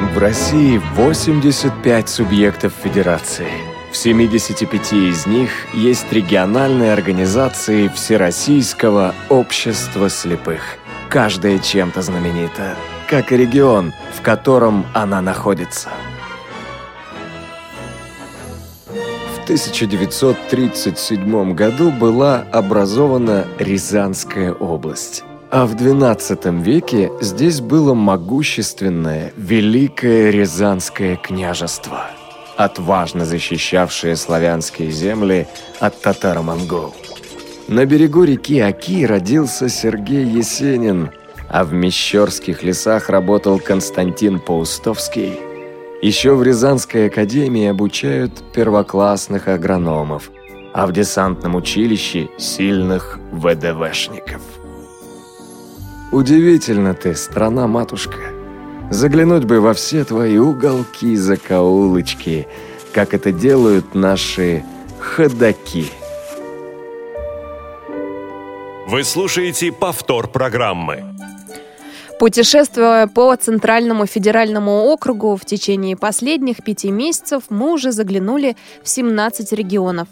В России 85 субъектов федерации. В 75 из них есть региональные организации Всероссийского общества слепых. Каждая чем-то знаменита, как и регион, в котором она находится. В 1937 году была образована Рязанская область. А в XII веке здесь было могущественное Великое Рязанское княжество, отважно защищавшее славянские земли от татаро-монгол. На берегу реки Аки родился Сергей Есенин, а в Мещерских лесах работал Константин Паустовский. Еще в Рязанской академии обучают первоклассных агрономов, а в десантном училище – сильных ВДВшников. Удивительно ты, страна-матушка. Заглянуть бы во все твои уголки, закоулочки, как это делают наши ходаки. Вы слушаете повтор программы. Путешествуя по Центральному федеральному округу в течение последних пяти месяцев, мы уже заглянули в 17 регионов.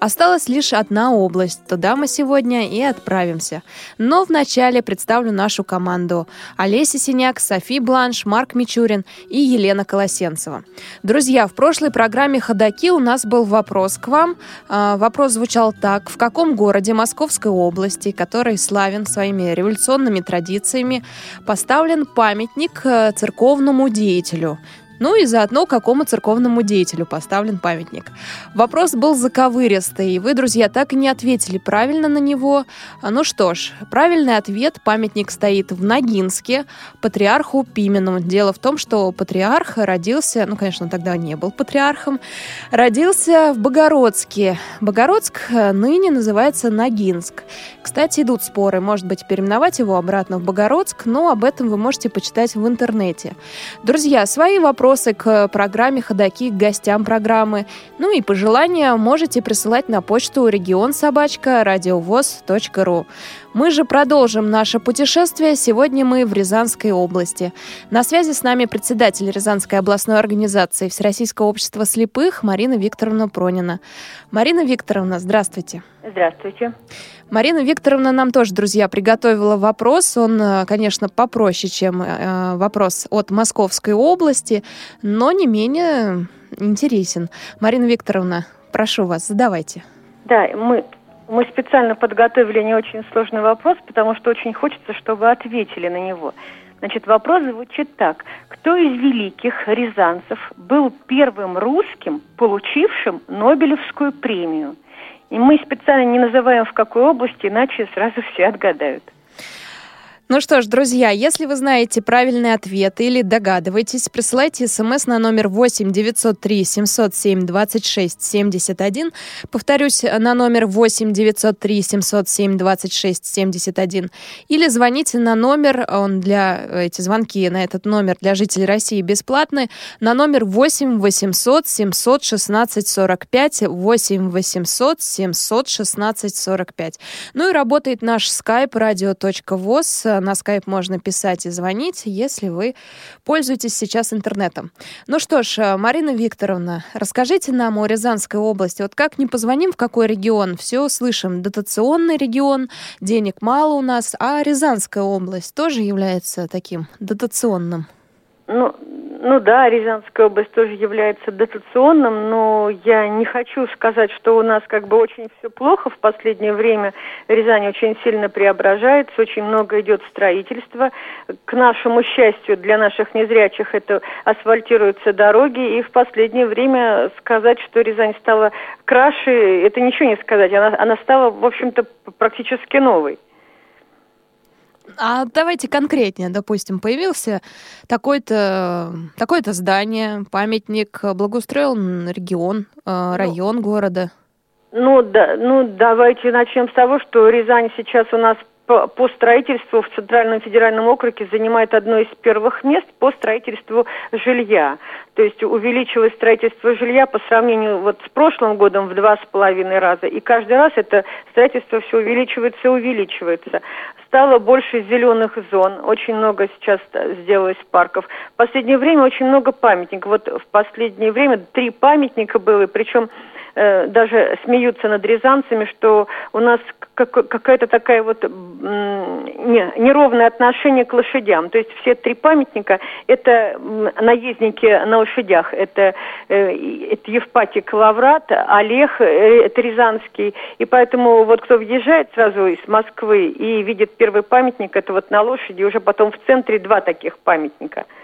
Осталась лишь одна область. Туда мы сегодня и отправимся. Но вначале представлю нашу команду. Олеся Синяк, Софи Бланш, Марк Мичурин и Елена Колосенцева. Друзья, в прошлой программе «Ходоки» у нас был вопрос к вам. А, вопрос звучал так. В каком городе Московской области, который славен своими революционными традициями, поставлен памятник э, церковному деятелю? Ну и заодно какому церковному деятелю поставлен памятник. Вопрос был заковыристый, и вы, друзья, так и не ответили правильно на него. Ну что ж, правильный ответ – памятник стоит в Ногинске, патриарху Пимену. Дело в том, что патриарх родился, ну, конечно, тогда не был патриархом, родился в Богородске. Богородск ныне называется Ногинск. Кстати, идут споры, может быть, переименовать его обратно в Богородск, но об этом вы можете почитать в интернете. Друзья, свои вопросы вопросы к программе «Ходоки», к гостям программы. Ну и пожелания можете присылать на почту регион собачка радиовоз.ру. Мы же продолжим наше путешествие. Сегодня мы в Рязанской области. На связи с нами председатель Рязанской областной организации Всероссийского общества слепых Марина Викторовна Пронина. Марина Викторовна, здравствуйте. Здравствуйте. Марина Викторовна нам тоже, друзья, приготовила вопрос. Он, э, конечно, попроще, чем э, вопрос от Московской области, но не менее интересен. Марина Викторовна, прошу вас, задавайте. Да, мы, мы специально подготовили не очень сложный вопрос, потому что очень хочется, чтобы ответили на него. Значит, вопрос звучит так. Кто из великих рязанцев был первым русским, получившим Нобелевскую премию – и мы специально не называем в какой области, иначе сразу все отгадают. Ну что ж, друзья, если вы знаете правильный ответ или догадываетесь, присылайте смс на номер 8 903 707 26 71. Повторюсь, на номер 8 903 707 26 71. Или звоните на номер, он для, эти звонки на этот номер для жителей России бесплатны, на номер 8 800 716 45 8 800 716 45. Ну и работает наш skype radio.voz на скайп можно писать и звонить, если вы пользуетесь сейчас интернетом. Ну что ж, э, Марина Викторовна, расскажите нам о Рязанской области. Вот как не позвоним в какой регион, все услышим. Дотационный регион, денег мало у нас, а Рязанская область тоже является таким дотационным. Ну, ну да, Рязанская область тоже является дотационным, но я не хочу сказать, что у нас как бы очень все плохо в последнее время. Рязань очень сильно преображается, очень много идет строительства. К нашему счастью, для наших незрячих это асфальтируются дороги, и в последнее время сказать, что Рязань стала краше, это ничего не сказать. Она, она стала, в общем-то, практически новой. А давайте конкретнее, допустим, появился такой-то такое здание, памятник, благоустроил регион, э, ну, район города. Ну, да, ну, давайте начнем с того, что Рязань сейчас у нас по, строительству в Центральном федеральном округе занимает одно из первых мест по строительству жилья. То есть увеличилось строительство жилья по сравнению вот с прошлым годом в два с половиной раза. И каждый раз это строительство все увеличивается и увеличивается. стало больше зеленых зон, очень много сейчас сделалось парков. В последнее время очень много памятников. Вот в последнее время три памятника было, причем э, даже смеются над рязанцами, что у нас какая-то такая вот не, неровное отношение к лошадям. То есть все три памятника – это наездники на лошадях. Это, э, это Евпатик Лаврат, Олег, э, это Рязанский. И поэтому вот кто въезжает сразу из Москвы и видит первый памятник, это вот на лошади, уже потом в центре два таких памятника –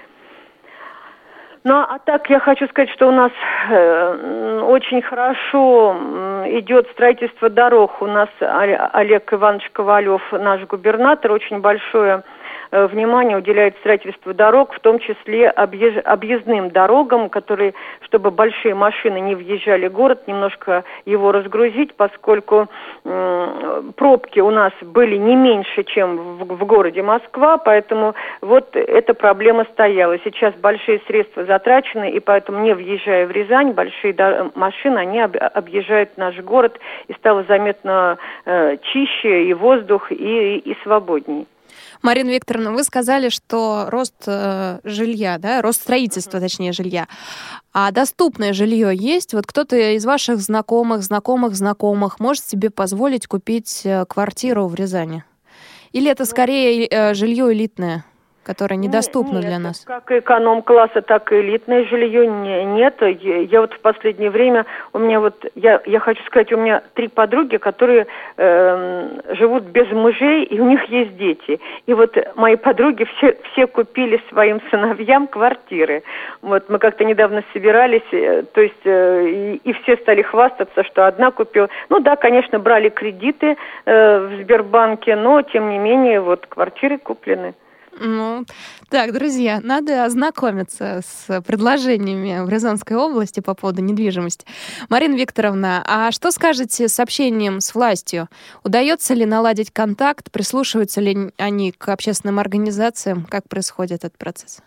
ну, а так я хочу сказать, что у нас э, очень хорошо идет строительство дорог. У нас Олег Иванович Ковалев, наш губернатор, очень большое внимание уделяет строительству дорог, в том числе объезж... объездным дорогам, которые, чтобы большие машины не въезжали в город, немножко его разгрузить, поскольку э, пробки у нас были не меньше, чем в, в городе Москва, поэтому вот эта проблема стояла. Сейчас большие средства затрачены, и поэтому, не въезжая в Рязань, большие до... машины, они об... объезжают наш город, и стало заметно э, чище и воздух, и, и свободней. Марина Викторовна, вы сказали, что рост э, жилья, да, рост строительства, точнее, жилья. А доступное жилье есть? Вот кто-то из ваших знакомых, знакомых, знакомых может себе позволить купить э, квартиру в Рязани? Или это скорее э, жилье элитное? Которое недоступно нет, для нас? Как эконом-класса, так и элитное жилье нет. Я вот в последнее время, у меня вот, я, я хочу сказать, у меня три подруги, которые э, живут без мужей, и у них есть дети. И вот мои подруги все, все купили своим сыновьям квартиры. Вот мы как-то недавно собирались, э, то есть э, и, и все стали хвастаться, что одна купила. Ну да, конечно, брали кредиты э, в Сбербанке, но тем не менее вот квартиры куплены. Ну, так, друзья, надо ознакомиться с предложениями в Рязанской области по поводу недвижимости. Марина Викторовна, а что скажете с общением с властью? Удается ли наладить контакт? Прислушиваются ли они к общественным организациям? Как происходит этот процесс?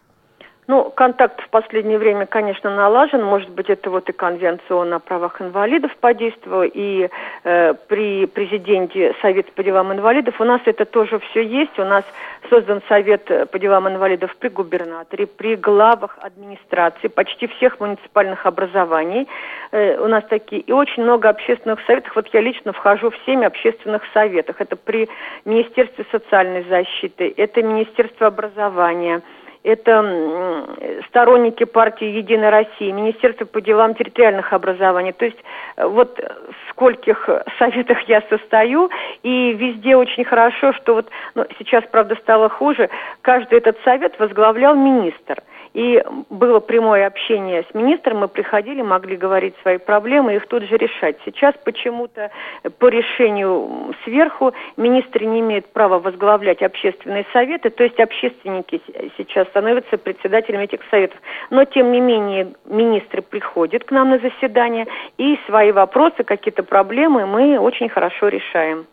Ну, контакт в последнее время, конечно, налажен. Может быть, это вот и конвенция о правах инвалидов подействовала, и э, при президенте Совет по делам инвалидов у нас это тоже все есть. У нас создан Совет по делам инвалидов при губернаторе, при главах администрации почти всех муниципальных образований. Э, у нас такие. И очень много общественных советов. Вот я лично вхожу в семь общественных советах. Это при Министерстве социальной защиты, это Министерство образования – это сторонники партии «Единая Россия», Министерство по делам территориальных образований. То есть э, вот в скольких советах я состою, и везде очень хорошо, что вот ну, сейчас, правда, стало хуже, каждый этот совет возглавлял министр – и было прямое общение с министром, мы приходили, могли говорить свои проблемы, их тут же решать. Сейчас почему-то по решению сверху министры не имеют права возглавлять общественные советы, то есть общественники сейчас становятся председателями этих советов. Но, тем не менее, министры приходят к нам на заседание, и свои вопросы, какие-то проблемы мы очень хорошо решаем.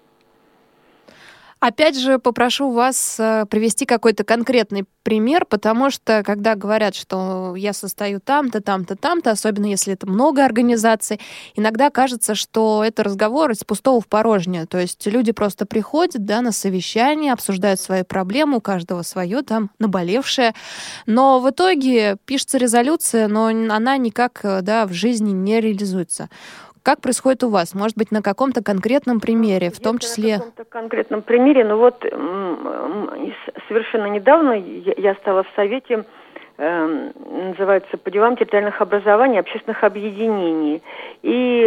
Опять же, попрошу вас э, привести какой-то конкретный пример, потому что, когда говорят, что я состою там-то, там-то, там-то, особенно если это много организаций, иногда кажется, что это разговор из пустого в порожнее. То есть люди просто приходят да, на совещание, обсуждают свои проблемы, у каждого свое там наболевшее. Но в итоге пишется резолюция, но она никак э, да, в жизни не реализуется. Как происходит у вас? Может быть, на каком-то конкретном примере, в том числе... На каком-то конкретном примере, ну вот совершенно недавно я стала в Совете эм, называется по делам территориальных образований общественных объединений. И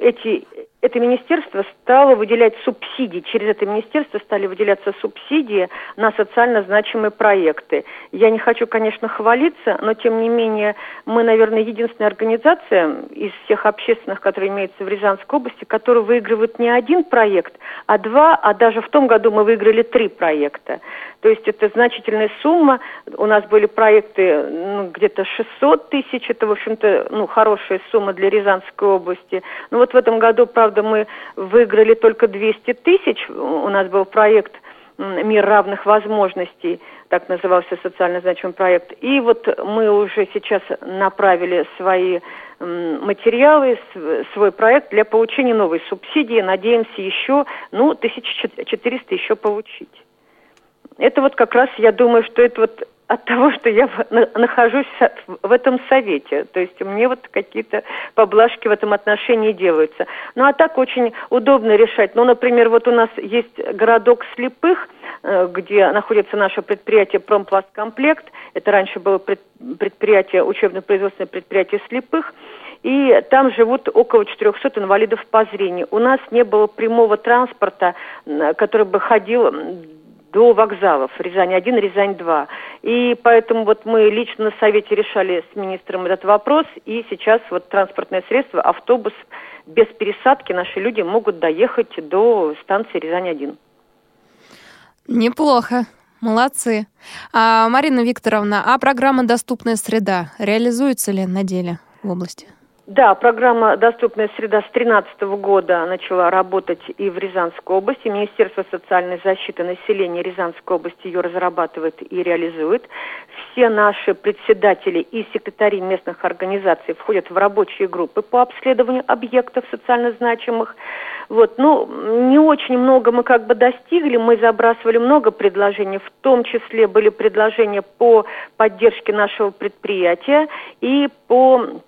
эти это министерство стало выделять субсидии, через это министерство стали выделяться субсидии на социально значимые проекты. Я не хочу, конечно, хвалиться, но тем не менее мы, наверное, единственная организация из всех общественных, которые имеются в Рязанской области, которые выигрывают не один проект, а два, а даже в том году мы выиграли три проекта. То есть это значительная сумма. У нас были проекты ну, где-то 600 тысяч. Это, в общем-то, ну, хорошая сумма для Рязанской области. Но вот в этом году, правда, мы выиграли только 200 тысяч. У нас был проект мир равных возможностей, так назывался социально значимый проект. И вот мы уже сейчас направили свои материалы, свой проект для получения новой субсидии. Надеемся еще, ну, 1400 еще получить. Это вот как раз, я думаю, что это вот от того, что я нахожусь в этом совете. То есть мне вот какие-то поблажки в этом отношении делаются. Ну а так очень удобно решать. Ну, например, вот у нас есть городок слепых, э, где находится наше предприятие «Промпласткомплект». Это раньше было предприятие, учебно-производственное предприятие слепых. И там живут около 400 инвалидов по зрению. У нас не было прямого транспорта, который бы ходил до вокзалов Рязань-1, Рязань-2. И поэтому вот мы лично на совете решали с министром этот вопрос, и сейчас вот транспортное средство, автобус без пересадки наши люди могут доехать до станции Рязань-1. Неплохо. Молодцы. А, Марина Викторовна, а программа «Доступная среда» реализуется ли на деле в области? Да, программа «Доступная среда» с 2013 года начала работать и в Рязанской области. Министерство социальной защиты населения Рязанской области ее разрабатывает и реализует. Все наши председатели и секретари местных организаций входят в рабочие группы по обследованию объектов социально значимых. Вот, ну, не очень много мы как бы достигли, мы забрасывали много предложений, в том числе были предложения по поддержке нашего предприятия и по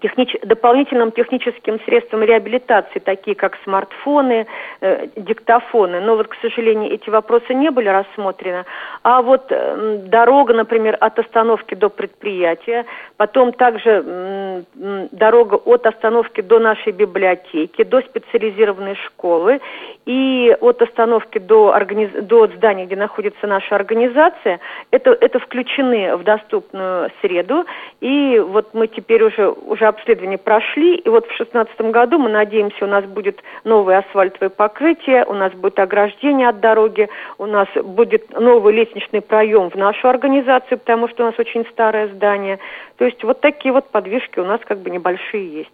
технич... дополнительным техническим средствам реабилитации, такие как смартфоны, э, диктофоны. Но вот, к сожалению, эти вопросы не были рассмотрены. А вот э, дорога, например, от остановки до предприятия, потом также э, дорога от остановки до нашей библиотеки, до специализированной школы и от остановки до, организ... до здания, где находится наша организация, это, это включены в доступную среду. И вот мы теперь уже, уже уже обследования прошли, и вот в 2016 году мы надеемся, у нас будет новое асфальтовое покрытие, у нас будет ограждение от дороги, у нас будет новый лестничный проем в нашу организацию, потому что у нас очень старое здание. То есть вот такие вот подвижки у нас как бы небольшие есть.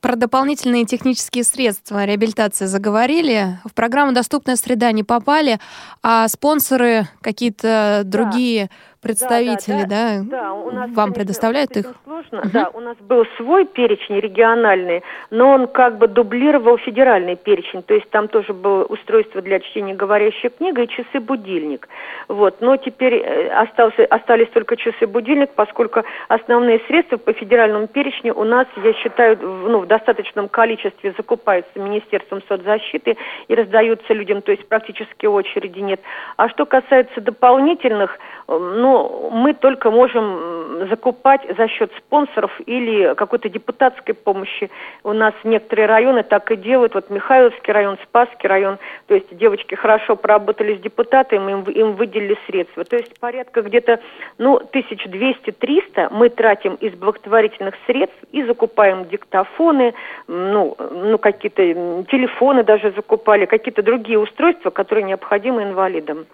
Про дополнительные технические средства реабилитации заговорили. В программу «Доступная среда» не попали, а спонсоры какие-то другие да представители, да, да, да, да у нас, вам предоставляют их? Сложно. Угу. Да, у нас был свой перечень региональный, но он как бы дублировал федеральный перечень, то есть там тоже было устройство для чтения говорящей книги и часы-будильник. Вот, но теперь э, остался, остались только часы-будильник, поскольку основные средства по федеральному перечню у нас, я считаю, ну, в достаточном количестве закупаются Министерством соцзащиты и раздаются людям, то есть практически очереди нет. А что касается дополнительных, ну, мы только можем закупать за счет спонсоров или какой-то депутатской помощи. У нас некоторые районы так и делают. Вот Михайловский район, Спасский район. То есть девочки хорошо поработали с депутатами, им, им выделили средства. То есть порядка где-то, ну, 1200-300 мы тратим из благотворительных средств и закупаем диктофоны, ну, ну какие-то телефоны даже закупали, какие-то другие устройства, которые необходимы инвалидам.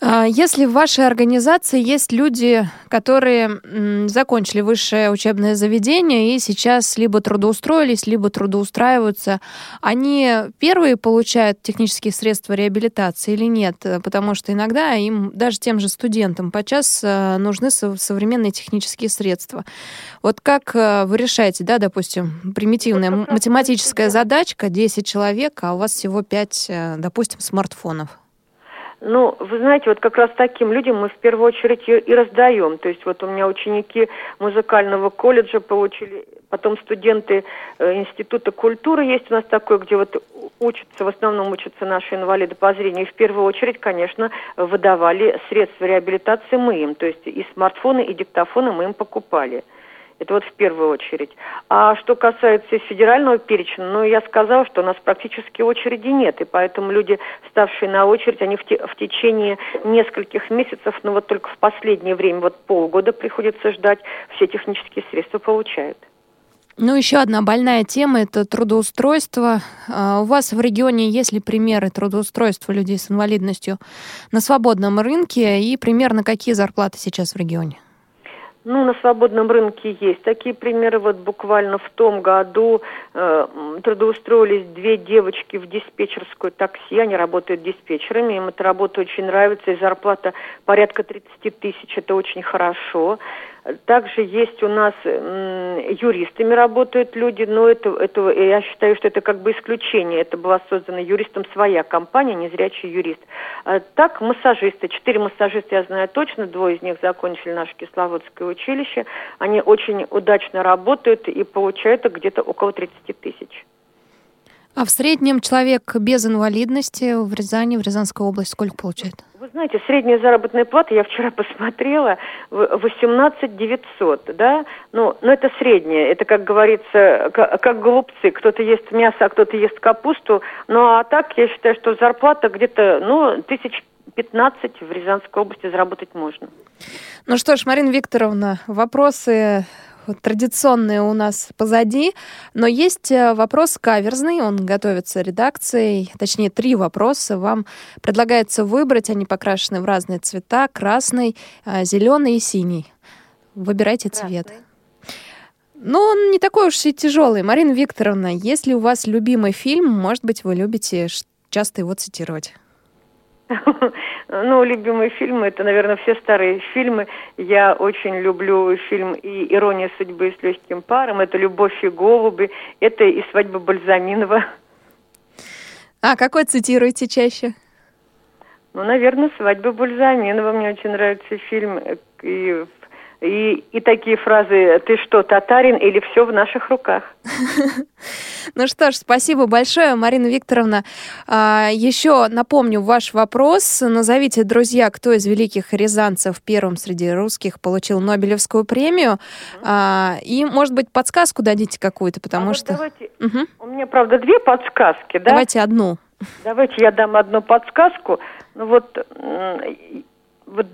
А, если в вашей организации есть люди, которые закончили высшее учебное заведение и сейчас либо трудоустроились, либо трудоустраиваются, они первые получают технические средства реабилитации или нет? Потому что иногда им, даже тем же студентам, подчас а, нужны современные технические средства. Вот как а, вы решаете, да, допустим, примитивная математическая задачка, 10 человек, а у вас всего 5, допустим, смартфонов? Ну, вы знаете, вот как раз таким людям мы в первую очередь и, раздаем. То есть вот у меня ученики музыкального колледжа получили, потом студенты э, Института культуры есть у нас такой, где вот учатся, в основном учатся наши инвалиды по зрению. И в первую очередь, конечно, выдавали средства реабилитации мы им. То есть и смартфоны, и диктофоны мы им покупали. Это вот в первую очередь. А что касается федерального перечня, ну, я сказала, что у нас практически очереди нет, и поэтому люди, ставшие на очередь, они в, те, в течение нескольких месяцев, ну, вот только в последнее время, вот полгода приходится ждать, все технические средства получают. Ну, еще одна больная тема – это трудоустройство. А у вас в регионе есть ли примеры трудоустройства людей с инвалидностью на свободном рынке и примерно какие зарплаты сейчас в регионе? Ну, на свободном рынке есть такие примеры. Вот буквально в том году э, трудоустроились две девочки в диспетчерскую такси. Они работают диспетчерами. Им эта работа очень нравится. И зарплата порядка 30 тысяч. Это очень хорошо. Также есть у нас юристами работают люди, но это, это, я считаю, что это как бы исключение. Это была создана юристом своя компания, незрячий юрист. А так, массажисты, четыре массажиста я знаю точно, двое из них закончили наше Кисловодское училище. Они очень удачно работают и получают где-то около 30 тысяч. А в среднем человек без инвалидности в Рязани, в Рязанской области сколько получает? Вы знаете, средняя заработная плата, я вчера посмотрела, 18 900, да? Ну, но это средняя, это, как говорится, как, как голубцы. Кто-то ест мясо, а кто-то ест капусту. Ну, а так, я считаю, что зарплата где-то, ну, тысяч 15 в Рязанской области заработать можно. Ну что ж, Марина Викторовна, вопросы традиционные у нас позади, но есть э, вопрос каверзный, он готовится редакцией, точнее три вопроса. Вам предлагается выбрать, они покрашены в разные цвета, красный, э, зеленый и синий. Выбирайте цвет. Ну, он не такой уж и тяжелый. Марина Викторовна, если у вас любимый фильм, может быть, вы любите часто его цитировать? Ну, любимые фильмы, это, наверное, все старые фильмы. Я очень люблю фильм и «Ирония судьбы» с легким паром, это «Любовь и голуби», это и «Свадьба Бальзаминова». А какой цитируете чаще? Ну, наверное, «Свадьба Бальзаминова». Мне очень нравится фильм. И и, и такие фразы «ты что, татарин?» или «все в наших руках». Ну что ж, спасибо большое, Марина Викторовна. А, еще напомню ваш вопрос. Назовите, друзья, кто из великих рязанцев первым среди русских получил Нобелевскую премию. А, и, может быть, подсказку дадите какую-то, потому а что... Вот давайте... угу. У меня, правда, две подсказки, да? Давайте одну. Давайте я дам одну подсказку. Ну вот, вот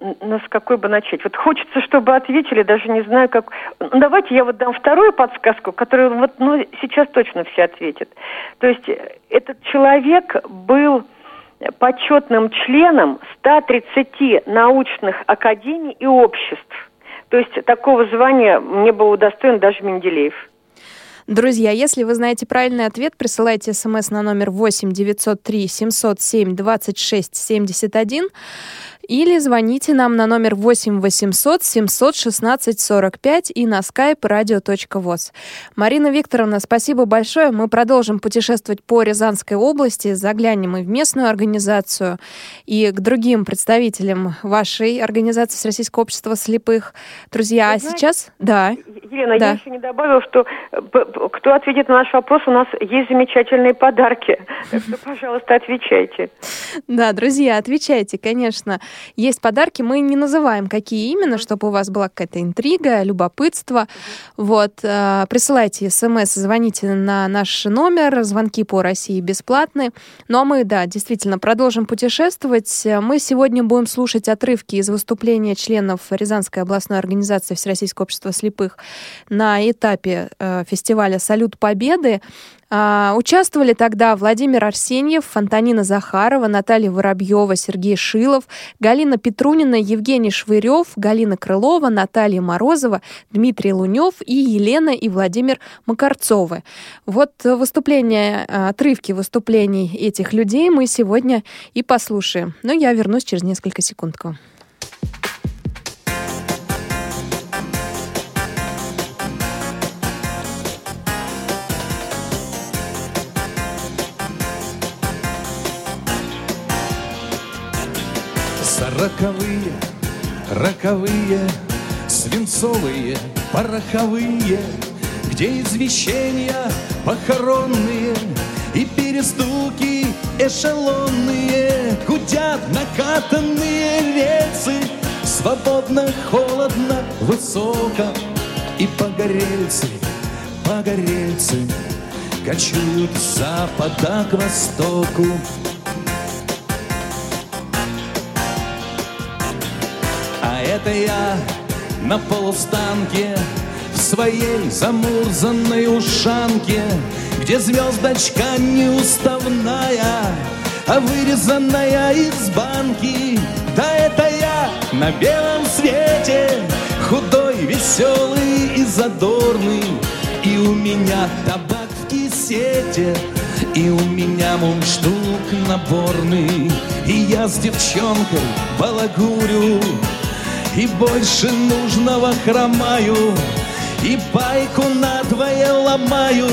ну, с какой бы начать? Вот хочется, чтобы ответили, даже не знаю, как... Ну, давайте я вот дам вторую подсказку, которую вот, ну, сейчас точно все ответят. То есть э, этот человек был почетным членом 130 научных академий и обществ. То есть такого звания не был удостоен даже Менделеев. Друзья, если вы знаете правильный ответ, присылайте смс на номер 8 903 707 26 71 или звоните нам на номер 8 800 716 45 и на skype radio.voz. Марина Викторовна, спасибо большое. Мы продолжим путешествовать по Рязанской области, заглянем и в местную организацию, и к другим представителям вашей организации Всероссийского общества слепых. Друзья, Вы а знаете, сейчас... Да. Елена, да. я еще не добавила, что кто ответит на наш вопрос, у нас есть замечательные подарки. Так что, пожалуйста, отвечайте. Да, друзья, отвечайте, конечно. Есть подарки, мы не называем, какие именно, чтобы у вас была какая-то интрига, любопытство. Вот, э, присылайте смс, звоните на наш номер, звонки по России бесплатны. Ну а мы, да, действительно, продолжим путешествовать. Мы сегодня будем слушать отрывки из выступления членов Рязанской областной организации Всероссийского общества слепых на этапе э, фестиваля «Салют Победы». А, участвовали тогда Владимир Арсеньев, Фонтанина Захарова, Наталья Воробьева, Сергей Шилов, Галина Петрунина, Евгений Швырев, Галина Крылова, Наталья Морозова, Дмитрий Лунев и Елена и Владимир Макарцовы. Вот выступления, отрывки выступлений этих людей мы сегодня и послушаем. Но я вернусь через несколько секунд к вам. Роковые, роковые, свинцовые, пороховые, Где извещения похоронные И перестуки эшелонные Гудят накатанные рельсы Свободно, холодно, высоко И погорельцы, погорельцы Кочуют с запада к востоку это я на полустанке В своей замурзанной ушанке Где звездочка неуставная А вырезанная из банки. Да это я на белом свете Худой веселый и задорный, и у меня табак в кисете, и у меня мундштук наборный, и я с девчонкой балагурю, и больше нужного хромаю, и байку надвое ломаю,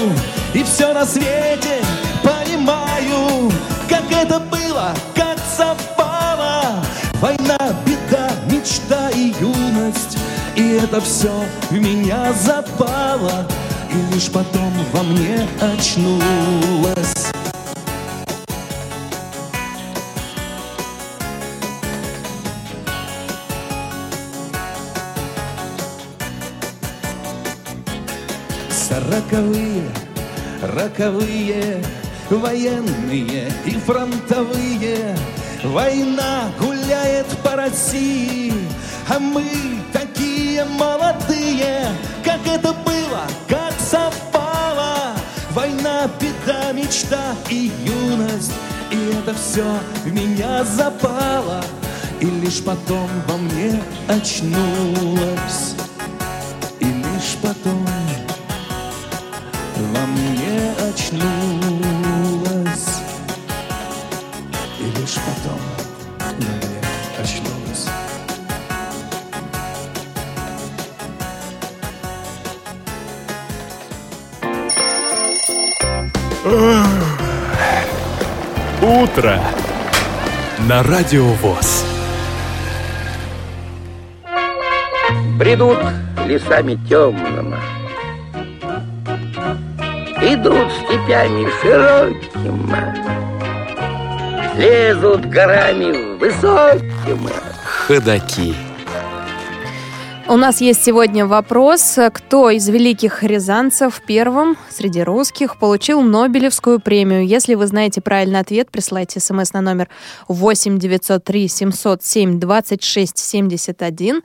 и все на свете понимаю, как это было, как совпало. Война, беда, мечта и юность, и это все в меня запало, и лишь потом во мне очнулась. Сороковые, роковые, военные и фронтовые. Война гуляет по России, а мы такие молодые, как это было, как совпало. Война, беда, мечта и юность, и это все в меня запало, и лишь потом во мне очнулась, на Радио ВОЗ. Бредут лесами темными, Идут степями широкими, Лезут горами высокими. Ходаки. У нас есть сегодня вопрос, кто из великих рязанцев первым среди русских получил Нобелевскую премию. Если вы знаете правильный ответ, присылайте смс на номер 8 903 707 26 71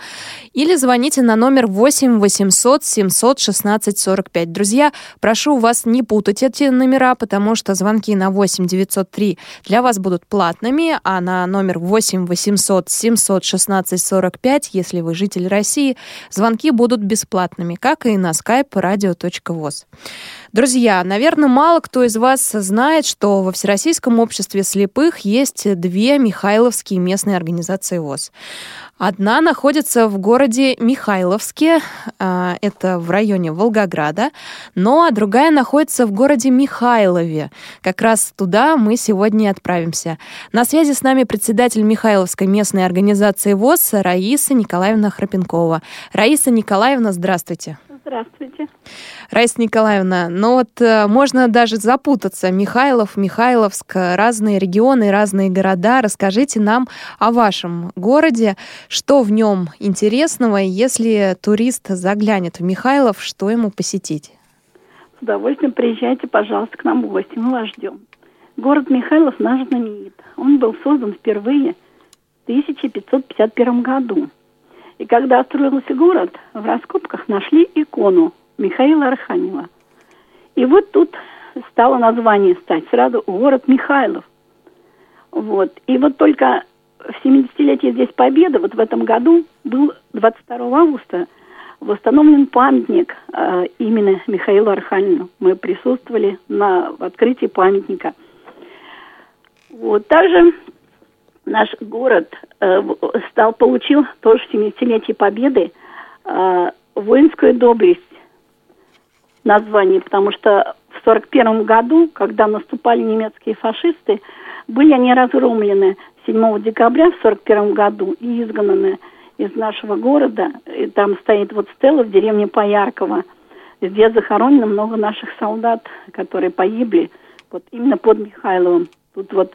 или звоните на номер 8 800 716 45. Друзья, прошу вас не путать эти номера, потому что звонки на 8 903 для вас будут платными, а на номер 8 800 716 45, если вы житель России, звонки будут бесплатными, как и на skype radio.voz. Друзья, наверное, мало кто из вас знает, что во Всероссийском обществе слепых есть две Михайловские местные организации ВОЗ. Одна находится в городе Михайловске, а, это в районе Волгограда, ну а другая находится в городе Михайлове. Как раз туда мы сегодня отправимся. На связи с нами председатель Михайловской местной организации ВОЗ Раиса Николаевна Храпенкова. Раиса Николаевна, здравствуйте. Здравствуйте. Раиса Николаевна, ну вот э, можно даже запутаться. Михайлов, Михайловск, разные регионы, разные города. Расскажите нам о вашем городе, что в нем интересного, если турист заглянет в Михайлов, что ему посетить? С удовольствием приезжайте, пожалуйста, к нам в гости. Мы вас ждем. Город Михайлов наш знаменит. Он был создан впервые в 1551 году. И когда строился город, в раскопках нашли икону Михаила Архангела. И вот тут стало название стать сразу город Михайлов. Вот. И вот только в 70-летие здесь Победы, вот в этом году, был 22 августа восстановлен памятник э, именно Михаилу Архангелу. Мы присутствовали на открытии памятника. Вот. Также наш город э, стал, получил тоже в 70-летие Победы э, воинскую доблесть название, потому что в 41 году, когда наступали немецкие фашисты, были они разгромлены 7 декабря в 41 году и изгнаны из нашего города. И там стоит вот стела в деревне Поярково, где захоронено много наших солдат, которые погибли вот именно под Михайловым. Тут вот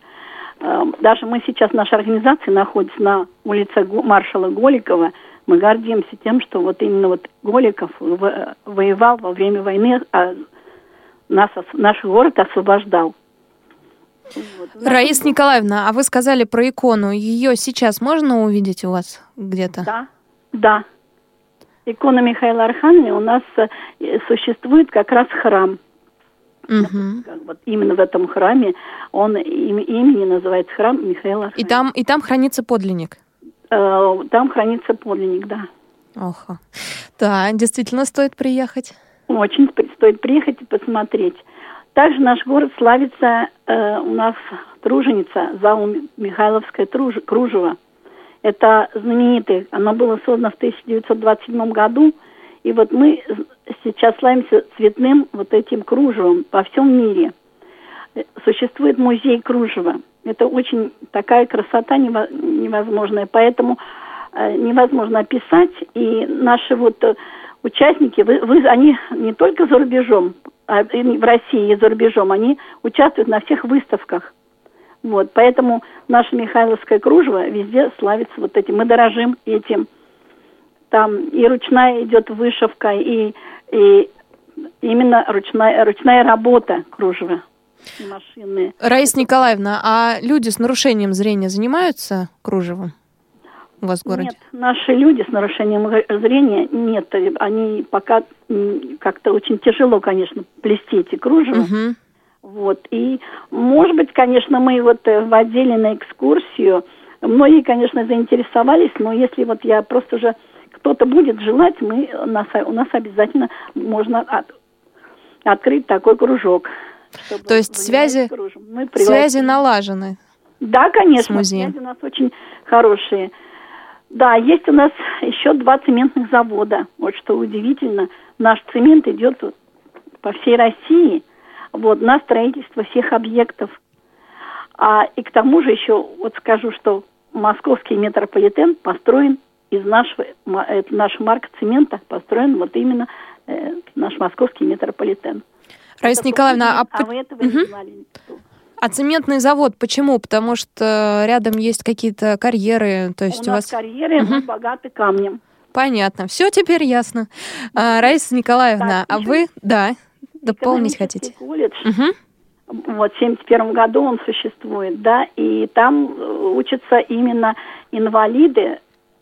даже мы сейчас, наша организация находится на улице маршала Голикова, мы гордимся тем, что вот именно вот Голиков воевал во время войны, а нас, наш город освобождал. Вот. Раиса Николаевна, а вы сказали про икону. Ее сейчас можно увидеть у вас где-то? Да, да. Икона Михаила Архангела у нас э, существует как раз храм. Угу. Вот именно в этом храме он им, имени называется храм Михаила. И там, и там хранится подлинник? Э, там хранится подлинник, да. Ох. Да, действительно стоит приехать. Очень стоит приехать и посмотреть. Также наш город славится, э, у нас труженица, зал Михайловское труж, кружево. Это знаменитое, оно было создано в 1927 году, и вот мы сейчас славимся цветным вот этим кружевом во всем мире. Существует музей кружева. Это очень такая красота невозможная, поэтому э, невозможно описать. И наши вот э, участники, вы, вы, они не только за рубежом, а в России и за рубежом, они участвуют на всех выставках. Вот, поэтому наше Михайловское кружево везде славится вот этим. Мы дорожим этим. Там и ручная идет вышивка, и, и именно ручная, ручная работа кружева и машинные. Раиса Николаевна, а люди с нарушением зрения занимаются кружевом? у вас в городе? Нет, наши люди с нарушением зрения нет. Они пока как-то очень тяжело, конечно, плести эти кружева. Угу. Вот. И, может быть, конечно, мы вот э, водили на экскурсию. Многие, конечно, заинтересовались, но если вот я просто же кто-то будет желать, мы, у, нас, у нас обязательно можно от, открыть такой кружок. То есть связи, связи налажены? Да, конечно, связи у нас очень хорошие. Да, есть у нас еще два цементных завода. Вот что удивительно, наш цемент идет по всей России, вот, на строительство всех объектов. А и к тому же еще, вот скажу, что московский метрополитен построен из нашего, это наша марка цемента построен вот именно э, наш московский метрополитен. Раиса Николаевна, а, а вы этого угу. не знали? А цементный завод почему? Потому что рядом есть какие-то карьеры, то есть у, у нас вас карьеры, угу. мы богаты камнем. Понятно. Все теперь ясно. А, Раиса Николаевна, так, а вы, да, дополнить хотите? колледж. Угу. Вот в 71 году он существует, да, и там э, учатся именно инвалиды,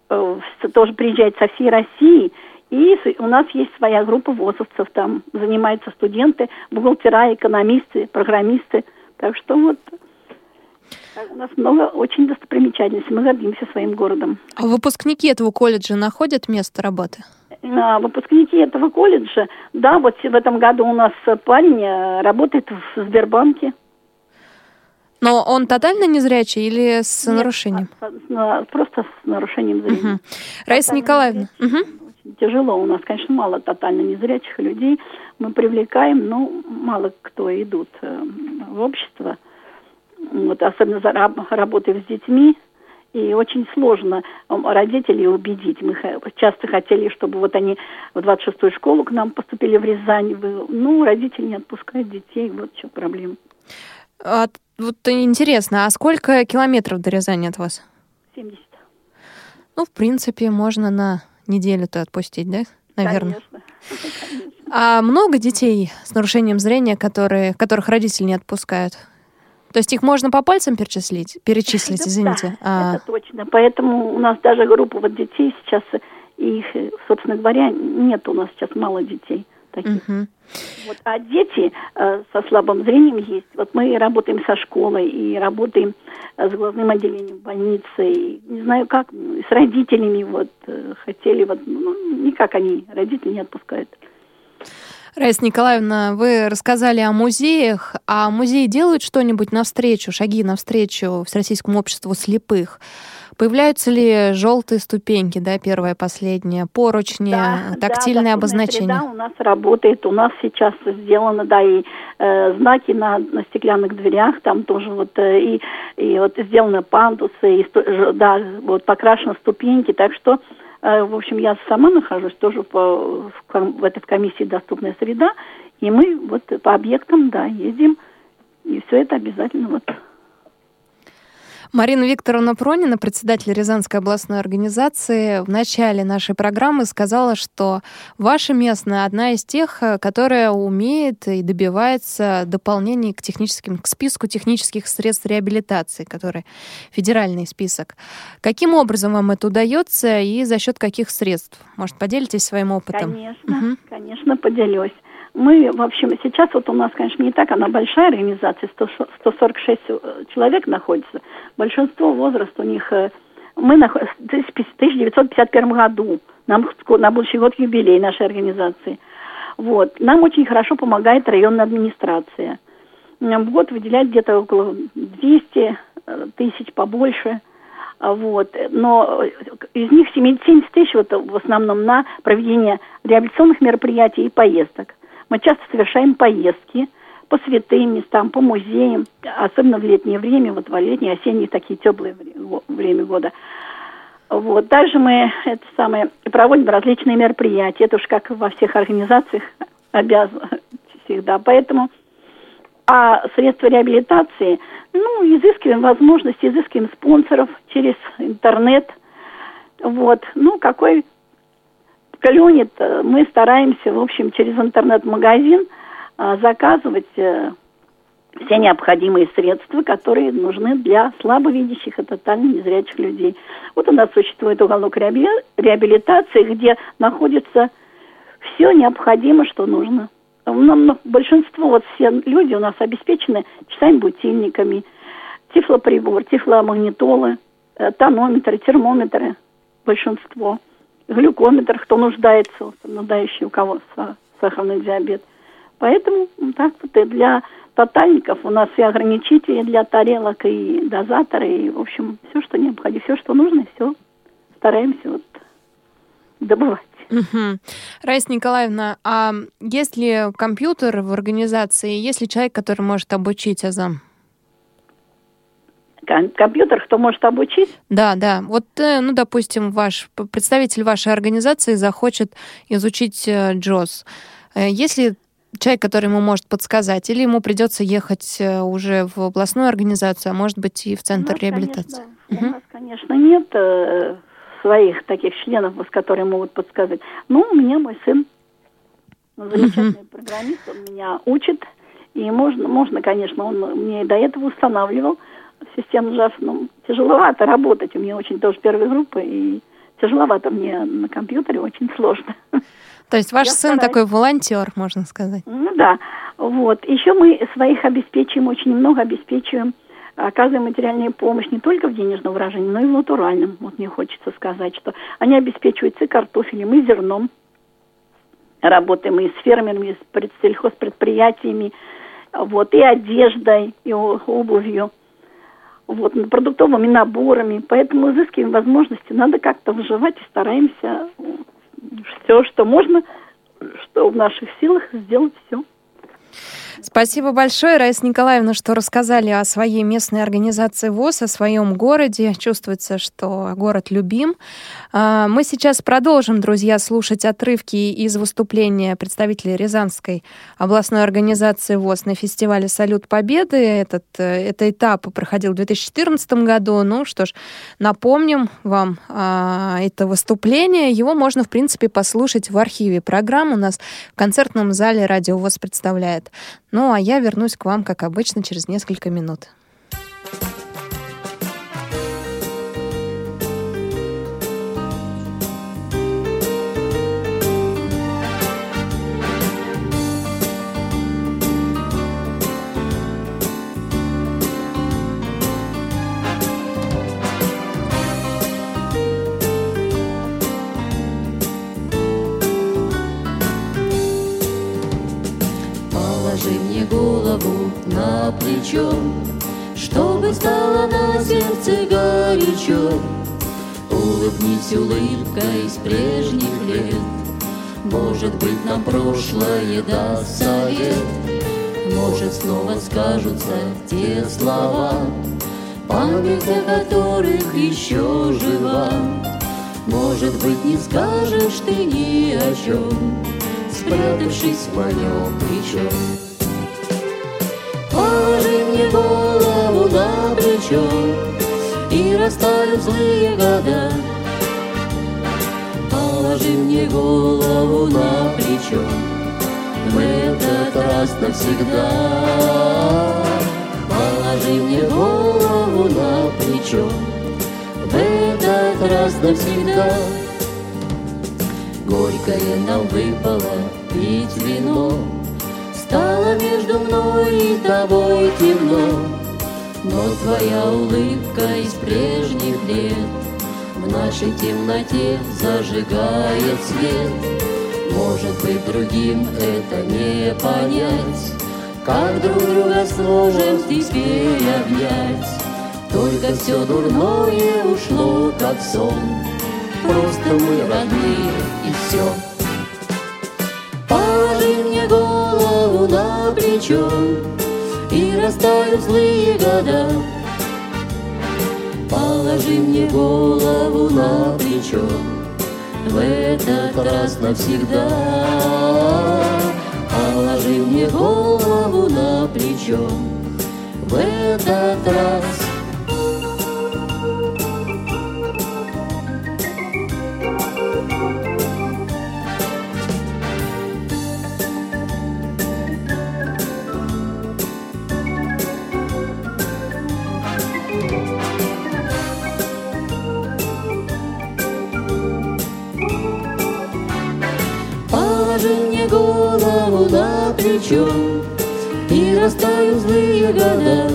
тоже приезжают со всей России, и у нас есть своя группа ВОЗовцев, там занимаются студенты, бухгалтера, экономисты, программисты – так что вот у нас много очень достопримечательностей. Мы гордимся своим городом. А выпускники этого колледжа находят место работы? А, выпускники этого колледжа, да, вот в этом году у нас парень э, работает в Сбербанке. Но он тотально незрячий или с Нет, нарушением? просто с нарушением зрения. Угу. Раиса Николаевна. Угу. Очень тяжело. У нас, конечно, мало тотально незрячих людей. Мы привлекаем, но мало кто идут э, в общество. Вот, особенно за работой с детьми. И очень сложно родителей убедить. Мы часто хотели, чтобы вот они в 26-ю школу к нам поступили в Рязань. Ну, родители не отпускают детей. Вот что проблема. А, вот интересно, а сколько километров до Рязани от вас? 70. Ну, в принципе, можно на неделю-то отпустить, да? Наверное. Конечно. А много детей с нарушением зрения, которые, которых родители не отпускают? То есть их можно по пальцам перечислить? Перечислить, это извините. Да, а... это точно. Поэтому у нас даже группа вот детей сейчас, их, собственно говоря, нет у нас сейчас мало детей таких. Угу. Вот, а дети э, со слабым зрением есть. Вот мы работаем со школой и работаем э, с глазным отделением больницы. И, не знаю как, с родителями вот э, хотели, вот, ну, никак они, родители не отпускают. Раиса Николаевна, вы рассказали о музеях, а музеи делают что-нибудь навстречу, шаги навстречу Всероссийскому обществу слепых? Появляются ли желтые ступеньки, да, первое, последнее, поручни, да, тактильное да, обозначение? Да, у нас работает, у нас сейчас сделано, да, и э, знаки на, на стеклянных дверях, там тоже вот, э, и, и вот сделаны пандусы, и, да, вот покрашены ступеньки, так что э, в общем, я сама нахожусь тоже по, в, в этой комиссии «Доступная среда», и мы вот по объектам, да, ездим, и все это обязательно вот Марина Викторовна Пронина, председатель Рязанской областной организации, в начале нашей программы сказала, что ваша местная одна из тех, которая умеет и добивается дополнений к техническим, к списку технических средств реабилитации, который федеральный список. Каким образом вам это удается и за счет каких средств? Может, поделитесь своим опытом? Конечно, угу. конечно, поделюсь. Мы, в общем, сейчас вот у нас, конечно, не так, она большая организация, 100, 146 э, человек находится. Большинство возраст у них мы на, в 1951 году, нам на будущий год юбилей нашей организации. Вот. Нам очень хорошо помогает районная администрация. В год выделяет где-то около 200 э, тысяч, побольше. Вот. Но из них 70 тысяч вот, в основном на проведение реабилитационных мероприятий и поездок. Мы часто совершаем поездки по святым местам, по музеям, особенно в летнее время, вот в летние, осенние такие теплые время года. Вот. Также мы это самое, проводим различные мероприятия. Это уж как во всех организациях обязаны всегда. Поэтому а средства реабилитации, ну, изыскиваем возможности, изыскиваем спонсоров через интернет. Вот. Ну, какой клюнет, мы стараемся, в общем, через интернет-магазин а, заказывать э, все необходимые средства, которые нужны для слабовидящих и тотально незрячих людей. Вот у нас существует уголок реабилитации, где находится все необходимое, что нужно. Нам, большинство, вот все люди у нас обеспечены часами-будильниками, тифлоприбор, тифломагнитолы, э, тонометры, термометры, большинство, глюкометр, кто нуждается, нуждающий у кого сахарный диабет. Поэтому так вот и для тотальников у нас и ограничители для тарелок, и дозаторы, и, в общем, все, что необходимо, все, что нужно, все стараемся вот добывать. Угу. Раиса Николаевна, а есть ли компьютер в организации, есть ли человек, который может обучить Азам? Компьютер, кто может обучить? Да, да. Вот, э, ну, допустим, ваш представитель вашей организации захочет изучить э, Джоз. Э, есть ли человек, который ему может подсказать, или ему придется ехать уже в областную организацию, а может быть и в центр у реабилитации? Конечно, угу. У нас, конечно, нет своих таких членов, с которыми могут подсказать. Ну, у меня мой сын замечательный угу. программист, он меня учит, и можно, можно, конечно, он мне до этого устанавливал систему JAS, но тяжеловато работать, у меня очень тоже первая группа, и тяжеловато мне на компьютере, очень сложно. То есть ваш Я сын стараюсь. такой волонтер, можно сказать. Ну да. Вот. Еще мы своих обеспечиваем, очень много обеспечиваем, оказываем материальную помощь не только в денежном выражении, но и в натуральном. Вот мне хочется сказать, что они обеспечиваются и картофелем, и зерном. Работаем и с фермерами, и с сельхозпредприятиями, вот, и одеждой, и обувью вот, продуктовыми наборами. Поэтому изыскиваем возможности. Надо как-то выживать и стараемся все, что можно, что в наших силах, сделать все. Спасибо большое, Раиса Николаевна, что рассказали о своей местной организации ВОЗ, о своем городе. Чувствуется, что город любим. А, мы сейчас продолжим, друзья, слушать отрывки из выступления представителей Рязанской областной организации ВОЗ на фестивале «Салют Победы». Этот, э, этот этап проходил в 2014 году. Ну что ж, напомним вам а, это выступление. Его можно, в принципе, послушать в архиве программ. У нас в концертном зале «Радио ВОЗ» представляет. Ну, а я вернусь к вам, как обычно, через несколько минут. Плечо, Чтобы стало на сердце горячо. Улыбнись улыбкой из прежних лет, Может быть, нам прошлое даст совет, Может, снова скажутся те слова, Память о которых еще жива. Может быть, не скажешь ты ни о чем, Спрятавшись в моем плечо. Голову на плечо И растают злые года. Положи мне голову на плечо В этот раз навсегда. Положи мне голову на плечо В этот раз навсегда. Горькое нам выпало пить вино Стало между мной и тобой темно, Но твоя улыбка из прежних лет в нашей темноте зажигает свет. Может быть, другим это не понять, Как друг друга сможем теперь обнять. Только все дурное ушло, как сон, Просто мы родные и все. Плечо, И растают злые года, Положи мне голову на плечо В этот раз навсегда. Положи мне голову на плечо В этот раз плечо И растают злые года.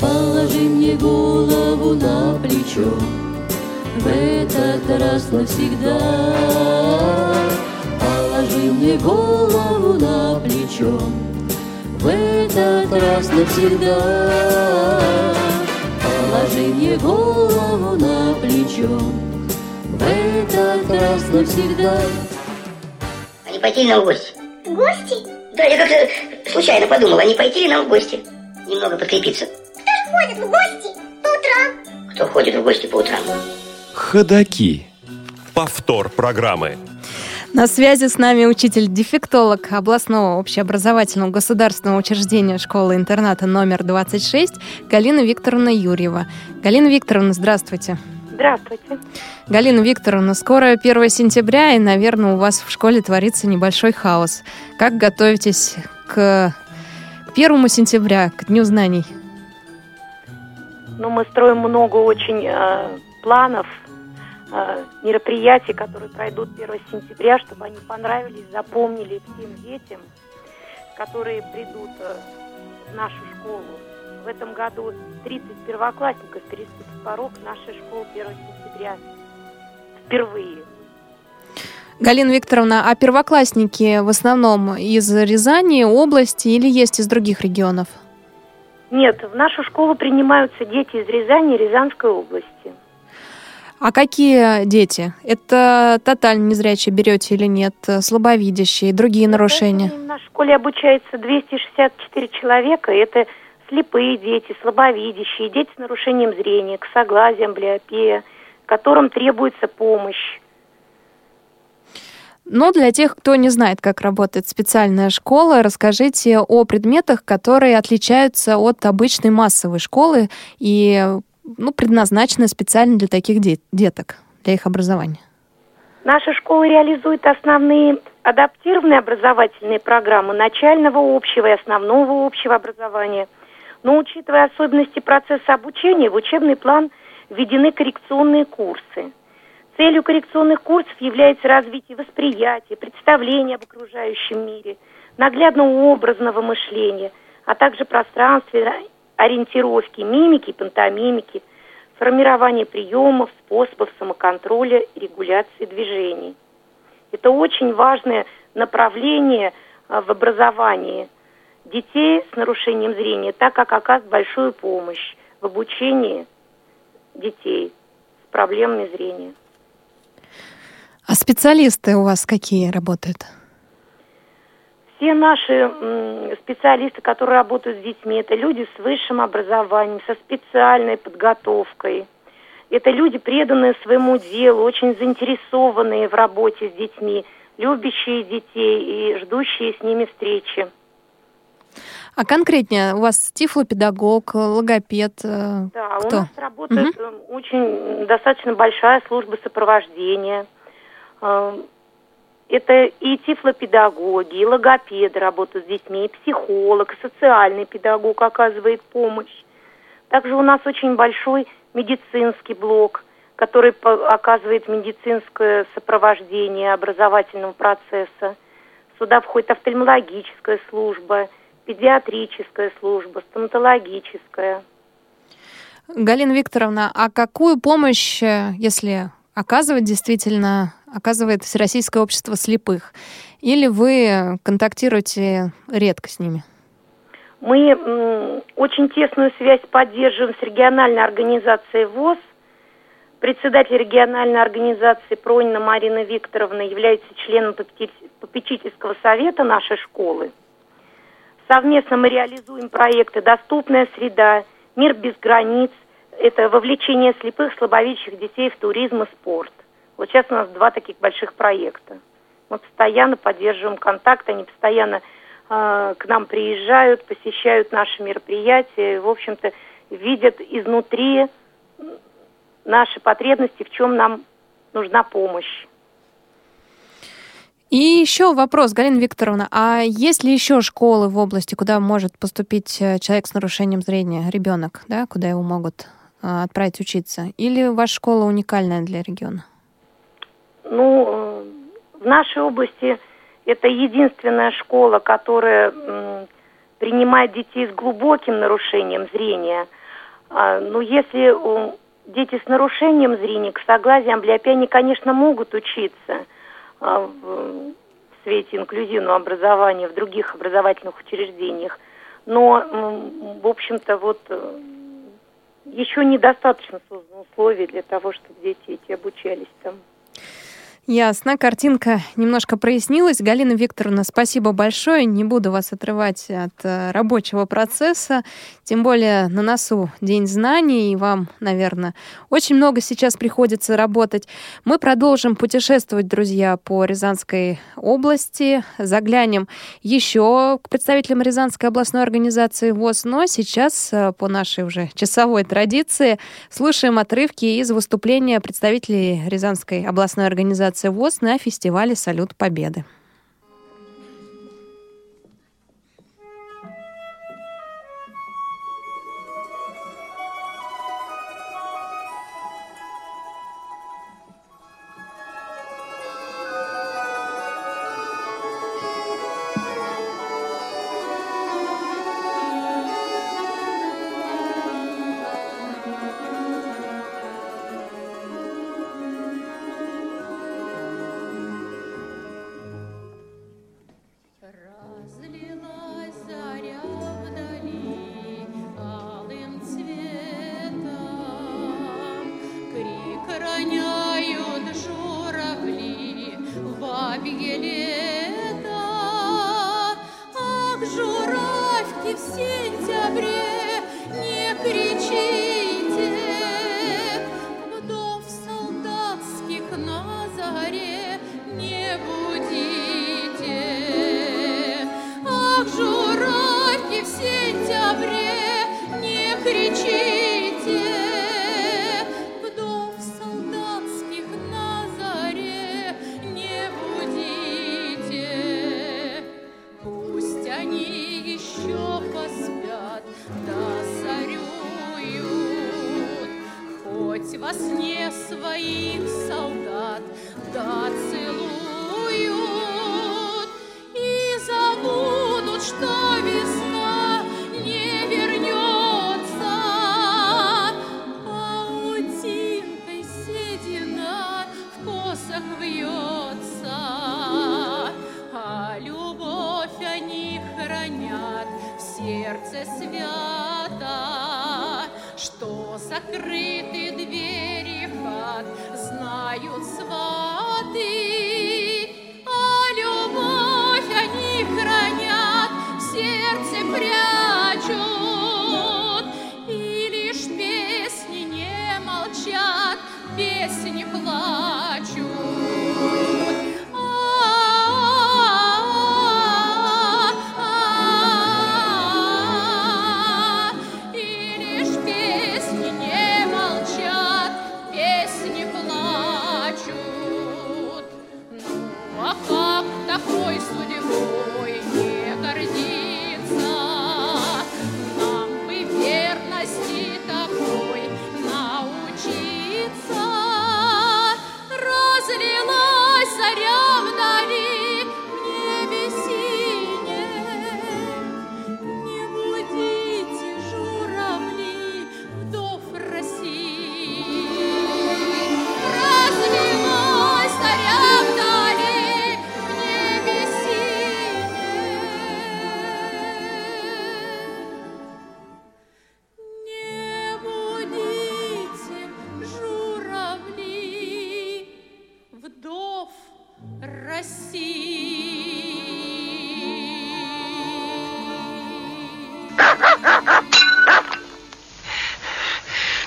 Положи мне голову на плечо В этот раз навсегда. Положи мне голову на плечо В этот раз навсегда. Положи мне голову на плечо В этот раз навсегда. А не пойти на гости? Да, я как-то случайно подумала, не пойти ли нам в гости? Немного подкрепиться. Кто же ходит в гости по утрам? Кто ходит в гости по утрам? Ходаки. Повтор программы. На связи с нами учитель-дефектолог областного общеобразовательного государственного учреждения школы-интерната номер 26 Галина Викторовна Юрьева. Галина Викторовна, здравствуйте. Здравствуйте. Галина Викторовна, скоро 1 сентября, и, наверное, у вас в школе творится небольшой хаос. Как готовитесь к 1 сентября, к Дню знаний? Ну, мы строим много очень э, планов, э, мероприятий, которые пройдут 1 сентября, чтобы они понравились, запомнили всем детям, которые придут э, в нашу школу. В этом году 30 первоклассников переступят порог нашей школы 1 сентября впервые. Галина Викторовна, а первоклассники в основном из Рязани, области или есть из других регионов? Нет, в нашу школу принимаются дети из Рязани и Рязанской области. А какие дети? Это тотально незрячие берете или нет? Слабовидящие, другие нарушения? В нашей школе обучается 264 человека. Это слепые дети, слабовидящие, дети с нарушением зрения, косоглазие, амблиопия – которым требуется помощь. Но для тех, кто не знает, как работает специальная школа, расскажите о предметах, которые отличаются от обычной массовой школы и ну, предназначены специально для таких де- деток, для их образования. Наша школа реализует основные адаптированные образовательные программы начального общего и основного общего образования. Но учитывая особенности процесса обучения, в учебный план – введены коррекционные курсы. Целью коррекционных курсов является развитие восприятия, представления об окружающем мире, наглядного образного мышления, а также пространственной ориентировки, мимики пантомимики, формирование приемов, способов самоконтроля регуляции движений. Это очень важное направление а, в образовании детей с нарушением зрения, так как оказывает большую помощь в обучении детей с проблемами зрения. А специалисты у вас какие работают? Все наши специалисты, которые работают с детьми, это люди с высшим образованием, со специальной подготовкой. Это люди, преданные своему делу, очень заинтересованные в работе с детьми, любящие детей и ждущие с ними встречи. А конкретнее, у вас тифлопедагог, логопед? Э, да, кто? у нас работает угу. очень достаточно большая служба сопровождения. Э, это и тифлопедагоги, и логопеды работают с детьми, и психолог, и социальный педагог оказывает помощь. Также у нас очень большой медицинский блок, который оказывает медицинское сопровождение образовательного процесса. Сюда входит офтальмологическая служба – педиатрическая служба, стоматологическая. Галина Викторовна, а какую помощь, э, если оказывать действительно, оказывает Всероссийское общество слепых? Или вы контактируете редко с ними? Мы очень тесную связь поддерживаем с региональной организацией ВОЗ. Председатель региональной организации Пронина Марина Викторовна является членом попечительского совета нашей школы. Совместно мы реализуем проекты «Доступная среда», «Мир без границ». Это вовлечение слепых, слабовидящих детей в туризм и спорт. Вот сейчас у нас два таких больших проекта. Мы постоянно поддерживаем контакт, они постоянно э, к нам приезжают, посещают наши мероприятия, в общем-то, видят изнутри наши потребности, в чем нам нужна помощь. И еще вопрос, Галина Викторовна, а есть ли еще школы в области, куда может поступить э, человек с нарушением зрения, ребенок, да, куда его могут а, отправить учиться? Или ваша школа уникальная для региона? Ну, э, в нашей области это единственная школа, которая принимает детей с глубоким нарушением зрения. А, Но если дети с нарушением зрения, к согласию амблиопии, они, конечно, могут учиться в свете инклюзивного образования в других образовательных учреждениях. Но, в общем-то, вот э, еще недостаточно создано условий для того, чтобы дети эти обучались там. Ясно, картинка немножко прояснилась. Галина Викторовна, спасибо большое. Не буду вас отрывать от э, рабочего процесса. Тем более на носу День знаний, и вам, наверное, очень много сейчас приходится работать. Мы продолжим путешествовать, друзья, по Рязанской области. Заглянем еще к представителям Рязанской областной организации ВОЗ. Но сейчас, э, по нашей уже часовой традиции, слушаем отрывки из выступления представителей Рязанской областной организации Организация ВОЗ на фестивале «Салют Победы». Память во сне своих солдат да целуют и забудут, что закрыты двери.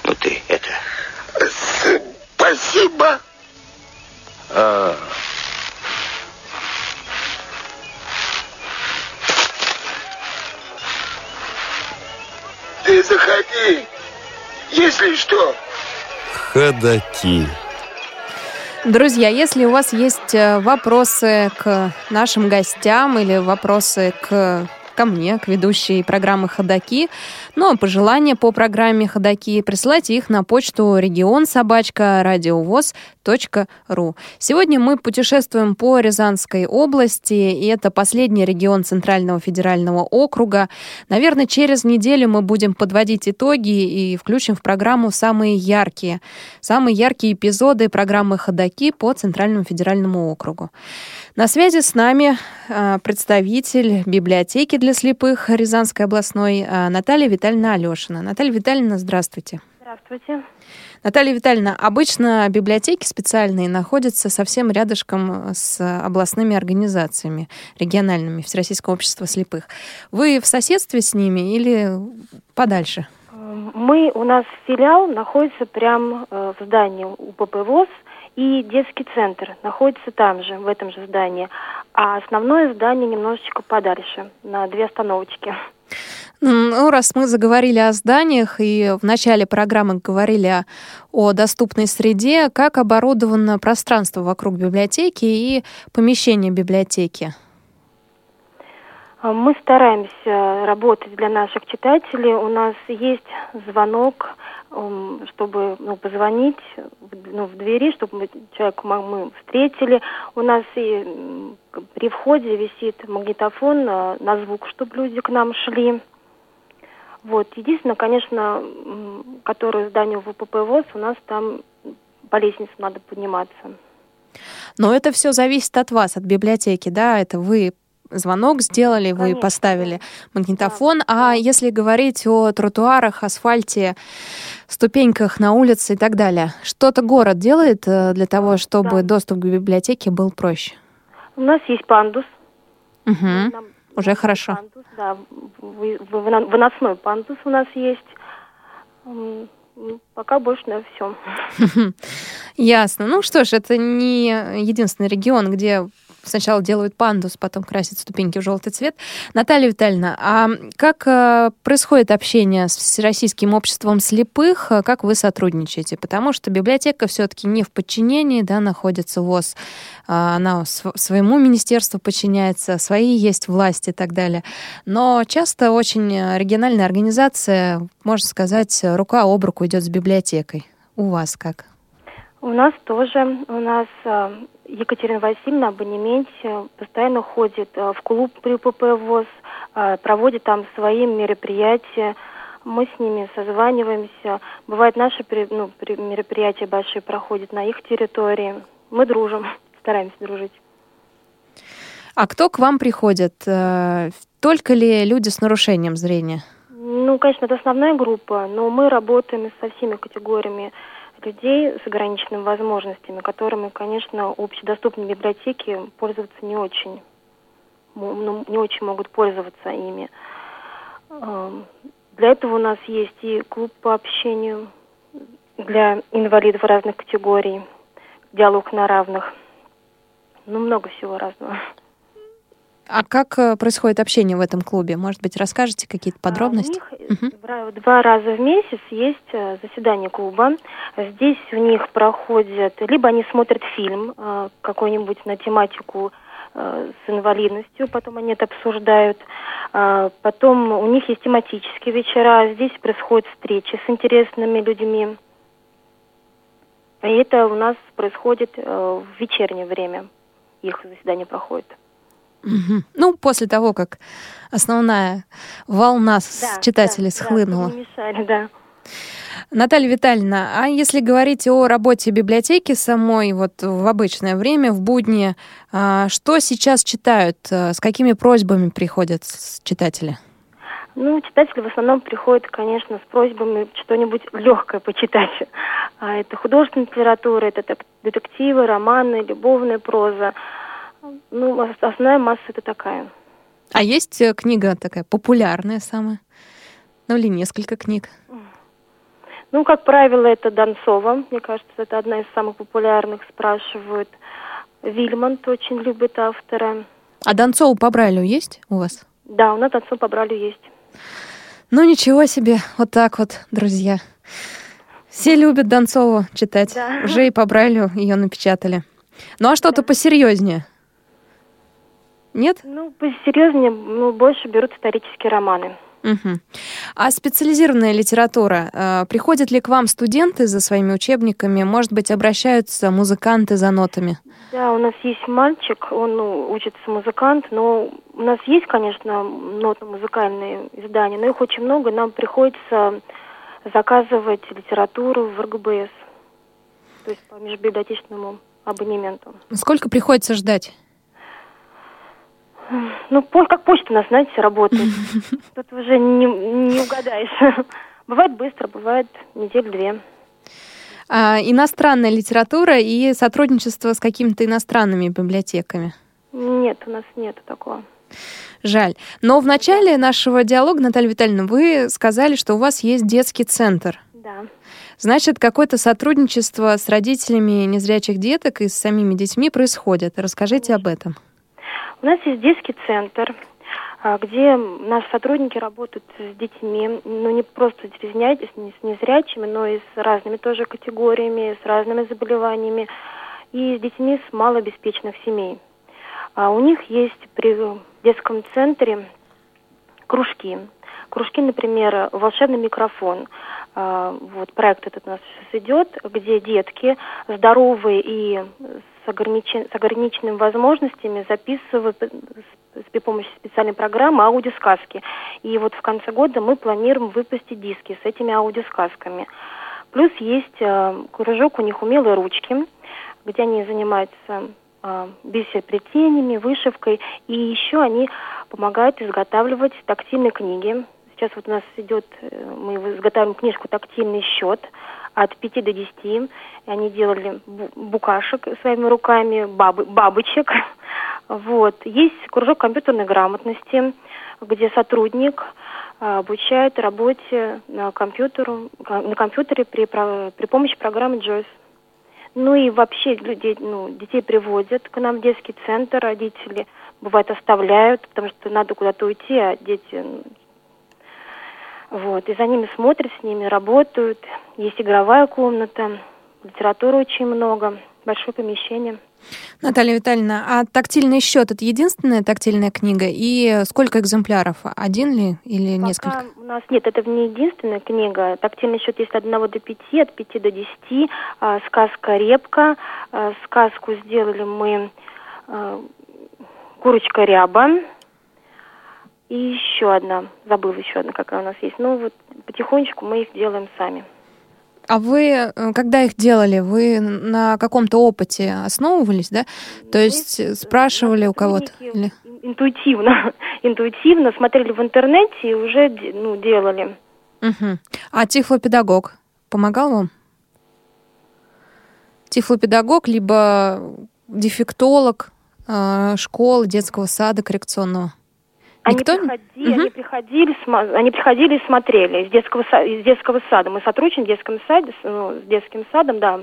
Ну ты это... Спасибо. А. Ты заходи, если что. Ходаки. Друзья, если у вас есть э, вопросы к нашим гостям или вопросы к ко мне, к ведущей программы «Ходоки». Ну, а пожелания по программе «Ходоки» присылайте их на почту регион собачка радиовоз.ру. Сегодня мы путешествуем по Рязанской области, и это последний регион Центрального федерального округа. Наверное, через неделю мы будем подводить итоги и включим в программу самые яркие, самые яркие эпизоды программы «Ходоки» по Центральному федеральному округу. На связи с нами а, представитель библиотеки для слепых Рязанской областной а, Наталья Витальевна Алешина. Наталья Витальевна, здравствуйте. Здравствуйте. Наталья Витальевна, обычно библиотеки специальные находятся совсем рядышком с областными организациями, региональными, Всероссийского общества слепых. Вы в соседстве с ними или подальше? Мы, у нас филиал находится прямо э, в здании УПП ВОЗ – и детский центр находится там же, в этом же здании. А основное здание немножечко подальше, на две остановочки. Ну, раз мы заговорили о зданиях и в начале программы говорили о доступной среде, как оборудовано пространство вокруг библиотеки и помещение библиотеки? Мы стараемся работать для наших читателей. У нас есть звонок чтобы ну, позвонить ну, в двери, чтобы человека мы встретили. У нас и при входе висит магнитофон на, на звук, чтобы люди к нам шли. Вот. Единственное, конечно, которое здание ВПП ВОЗ, у нас там по лестнице надо подниматься. Но это все зависит от вас, от библиотеки, да? Это вы звонок сделали, Конечно. вы поставили магнитофон. Да. А если говорить о тротуарах, асфальте, ступеньках на улице и так далее, что-то город делает э, для того, чтобы да. доступ к библиотеке был проще? У нас есть пандус. Угу. Нам, Уже хорошо. Пандус, да, выносной пандус у нас есть. Пока больше на все. Ясно. Ну что ж, это не единственный регион, где сначала делают пандус, потом красят ступеньки в желтый цвет. Наталья Витальевна, а как э, происходит общение с Всероссийским обществом слепых? Как вы сотрудничаете? Потому что библиотека все-таки не в подчинении, да, находится ВОЗ. А, она своему министерству подчиняется, свои есть власти и так далее. Но часто очень региональная организация, можно сказать, рука об руку идет с библиотекой. У вас как? У нас тоже. У нас э, Екатерина Васильевна абонементе постоянно ходит э, в клуб при ПП ВОЗ, э, проводит там свои мероприятия. Мы с ними созваниваемся. Бывает, наши ну, мероприятия большие проходят на их территории. Мы дружим, стараемся дружить. А кто к вам приходит? Э, только ли люди с нарушением зрения? Ну, конечно, это основная группа, но мы работаем со всеми категориями людей с ограниченными возможностями, которыми, конечно, общедоступные библиотеки пользоваться не очень, ну, не очень могут пользоваться ими. Эм, для этого у нас есть и клуб по общению для инвалидов разных категорий, диалог на равных. Ну, много всего разного. А как э, происходит общение в этом клубе? Может быть, расскажете какие-то подробности? А у них угу. два раза в месяц есть э, заседание клуба. Здесь у них проходят, либо они смотрят фильм какой-нибудь на тематику с инвалидностью, потом они это обсуждают. Потом у них есть тематические вечера, здесь происходят встречи с интересными людьми. И это у нас происходит в вечернее время. Их заседание проходит. Угу. Ну, после того, как основная волна да, читателей да, схлынула. Да, мешали, да. Наталья Витальевна, а если говорить о работе библиотеки самой вот в обычное время, в будни, а, что сейчас читают, а, с какими просьбами приходят читатели? Ну, читатели в основном приходят, конечно, с просьбами что-нибудь легкое почитать. А это художественная литература, это детективы, романы, любовная проза. Ну, ос- основная масса это такая. А есть э, книга такая популярная самая? Ну или несколько книг? Ну, как правило, это Донцова. Мне кажется, это одна из самых популярных. Спрашивают. Вильмонт очень любит автора. А Донцову по Брайлю есть у вас? Да, у нас Донцова по Бралю есть. Ну ничего себе, вот так вот, друзья. Все любят Донцову читать. Да. Уже и по Брайлю ее напечатали. Ну а что-то посерьезнее? Нет? Ну, посерьезнее, ну, больше берут исторические романы. Мгм. А специализированная литература, э, приходят ли к вам студенты за своими учебниками? Может быть, обращаются музыканты за нотами? Да, у нас есть мальчик, он ну, учится музыкант, но у нас есть, конечно, нотно-музыкальные издания, но их очень много, нам приходится заказывать литературу в РГБС, то есть по межбиблиотечному абонементу. Сколько приходится ждать? Ну, как почта у нас, знаете, работает. Тут уже не, не угадаешь. Бывает быстро, бывает неделю-две. А, иностранная литература и сотрудничество с какими-то иностранными библиотеками. Нет, у нас нет такого. Жаль. Но в начале нашего диалога, Наталья Витальевна, вы сказали, что у вас есть детский центр. Да. Значит, какое-то сотрудничество с родителями незрячих деток и с самими детьми происходит. Расскажите об этом. У нас есть детский центр, а, где наши сотрудники работают с детьми, ну не просто с незрячими, но и с разными тоже категориями, с разными заболеваниями, и с детьми с малообеспеченных семей. А у них есть при детском центре кружки. Кружки, например, волшебный микрофон. А, Вот проект этот у нас сейчас идет, где детки здоровые и с ограниченными возможностями записывают при помощи специальной программы аудиосказки. И вот в конце года мы планируем выпустить диски с этими аудиосказками. Плюс есть э, кружок у них умелые ручки, где они занимаются э, бисероплетениями, вышивкой. И еще они помогают изготавливать тактильные книги. Сейчас вот у нас идет, э, мы изготавливаем книжку «Тактильный счет» от 5 до 10. И они делали бу- букашек своими руками, бабы, бабочек. Вот. Есть кружок компьютерной грамотности, где сотрудник а, обучает работе на, компьютеру, на компьютере при, при помощи программы JOYCE. Ну и вообще людей, ну, детей приводят к нам в детский центр, родители бывает оставляют, потому что надо куда-то уйти, а дети вот, и за ними смотрят, с ними работают. Есть игровая комната, литературы очень много, большое помещение. Наталья Витальевна, а тактильный счет это единственная тактильная книга? И сколько экземпляров? Один ли или несколько? Пока у нас нет, это не единственная книга. Тактильный счет есть от 1 до 5, от 5 до 10. А, сказка «Репка». А, сказку сделали мы а, «Курочка ряба». И еще одна, забыла еще одна, какая у нас есть. Ну вот потихонечку мы их делаем сами. А вы, э, когда их делали, вы на каком-то опыте основывались, да? То есть спрашивали у кого-то? Или- Интуитивно, интуитивно смотрели в интернете и уже ну, делали. Мгм. А тифлопедагог помогал вам? Тифлопедагог, либо дефектолог э, школы, детского сада коррекционного? Они Никто? приходили, они приходили, они приходили и смотрели из детского, из детского сада. Мы сотрудничаем в детском саде, с- ну, с детским садом, да.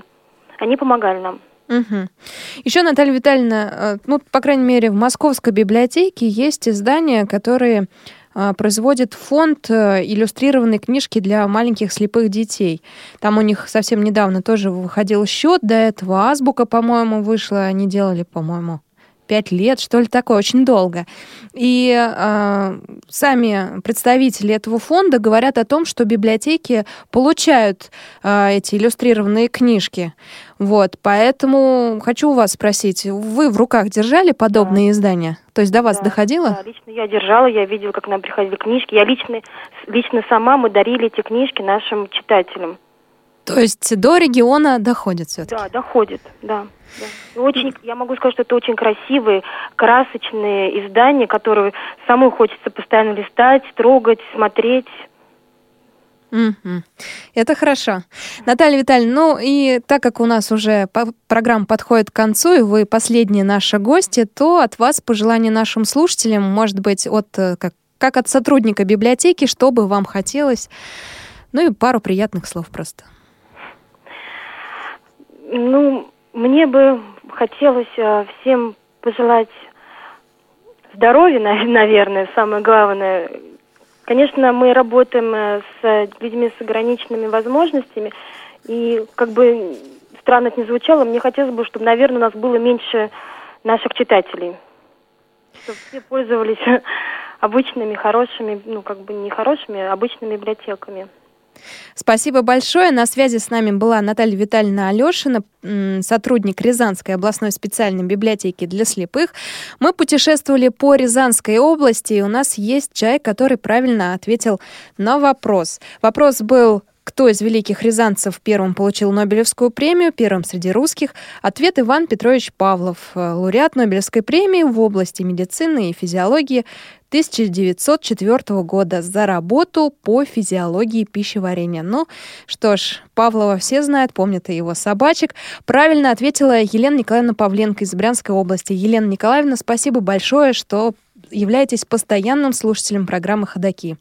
Они помогали нам. Мгм. Еще, Наталья Витальевна, э, ну, по крайней мере, в Московской библиотеке есть издания, которые э, производит фонд э, иллюстрированной книжки для маленьких слепых детей. Там у них совсем недавно тоже выходил счет, до этого азбука, по-моему, вышла, они делали, по-моему, пять лет, что ли такое, очень долго. И э, сами представители этого фонда говорят о том, что библиотеки получают э, эти иллюстрированные книжки. Вот, поэтому хочу у вас спросить, вы в руках держали подобные издания? То есть до вас Да, доходило? Да, лично я держала, я видела, как нам приходили книжки. Я лично, лично сама мы дарили эти книжки нашим читателям. То есть до региона доходит все-таки? Да, доходит, да. да. Очень, я могу сказать, что это очень красивые, красочные издания, которые самой хочется постоянно листать, трогать, смотреть. Это хорошо. Наталья Витальевна, ну и так как у нас уже по- программа подходит к концу, и вы последние наши гости, то от вас пожелание нашим слушателям, может быть, от э, как, как от сотрудника библиотеки, что бы вам хотелось, ну и пару приятных слов просто. Ну, мне бы хотелось э, всем пожелать здоровья, на- наверное, самое главное. Конечно, мы работаем э, с людьми с ограниченными возможностями, и как бы странно это не звучало, мне хотелось бы, чтобы, наверное, у нас было меньше наших читателей. Чтобы все пользовались обычными, хорошими, ну, как бы не хорошими, а обычными библиотеками. Спасибо большое. На связи с нами была Наталья Витальевна Алешина, сотрудник Рязанской областной специальной библиотеки для слепых. Мы путешествовали по Рязанской области, и у нас есть человек, который правильно ответил на вопрос. Вопрос был кто из великих рязанцев первым получил Нобелевскую премию, первым среди русских? Ответ Иван Петрович Павлов, э, лауреат Нобелевской премии в области медицины и физиологии 1904 года за работу по физиологии пищеварения. Ну что ж, Павлова все знают, помнят и его собачек. Правильно ответила Елена Николаевна Павленко из Брянской области. Елена Николаевна, спасибо большое, что являетесь постоянным слушателем программы «Ходоки».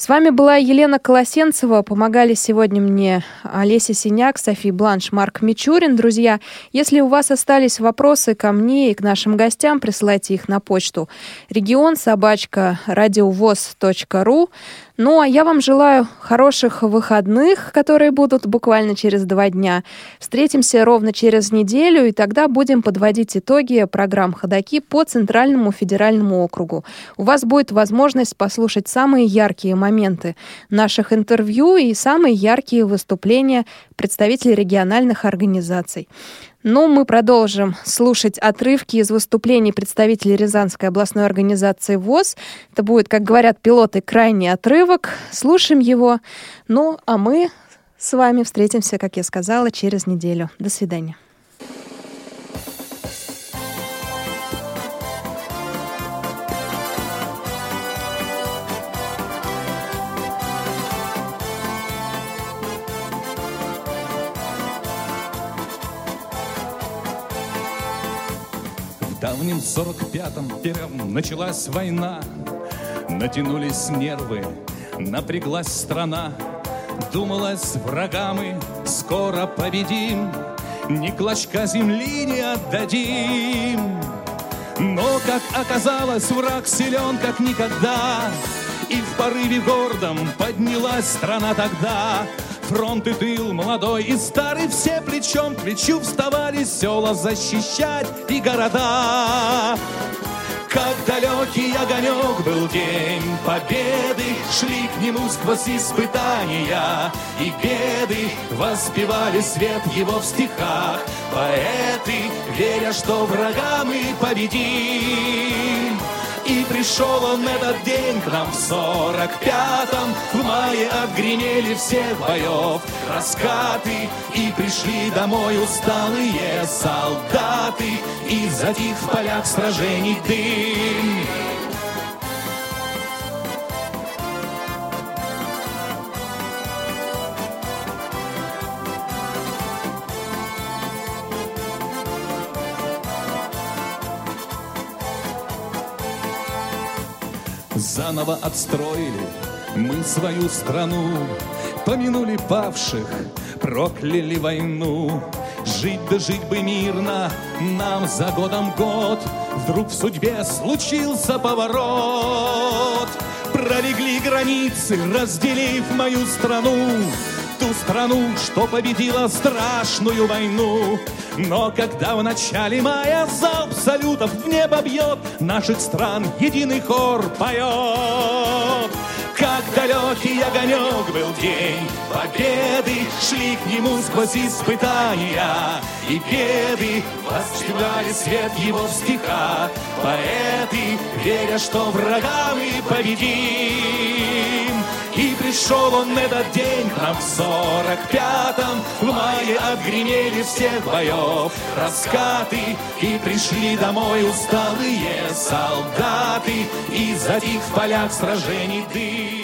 С вами была Елена Колосенцева. Помогали сегодня мне Олеся Синяк, София Бланш, Марк Мичурин. Друзья, если у вас остались вопросы ко мне и к нашим гостям, присылайте их на почту регион собачка радиовоз.ру. Ну, а я вам желаю хороших выходных, которые будут буквально через два дня. Встретимся ровно через неделю, и тогда будем подводить итоги программ «Ходоки» по Центральному федеральному округу. У вас будет возможность послушать самые яркие моменты наших интервью и самые яркие выступления представителей региональных организаций. Ну, мы продолжим слушать отрывки из выступлений представителей Рязанской областной организации ВОЗ. Это будет, как говорят пилоты, крайний отрывок. Слушаем его. Ну, а мы с вами встретимся, как я сказала, через неделю. До свидания. Давнем сорок пятом первом началась война, Натянулись нервы, напряглась страна. Думалось, врага мы скоро победим, Ни клочка земли не отдадим. Но, как оказалось, враг силен, как никогда, И в порыве гордом поднялась страна тогда. Фронт и тыл, молодой и старый, все плечом к плечу вставали села защищать и города. Как далекий огонек был день победы, Шли к нему сквозь испытания и беды, Воспевали свет его в стихах поэты, Веря, что врага мы победим. И пришел он этот день к нам в сорок пятом. В мае отгремели всех боев раскаты И пришли домой усталые солдаты. И затих в полях сражений дым Заново отстроили мы свою страну, Помянули павших, прокляли войну. Жить да жить бы мирно нам за годом год, Вдруг в судьбе случился поворот. Пролегли границы, разделив мою страну, Ту страну, что победила страшную войну. Но когда в начале мая залп салютов в небо бьет, Наших стран единый хор поет. Как далекий огонек был день победы, Шли к нему сквозь испытания и беды, Воспевали свет его в стихах поэты, Веря, что врага мы победим. Пришел он этот день нам в сорок пятом, В мае отгремели всех боев раскаты, И пришли домой усталые солдаты, И затих в полях сражений дым.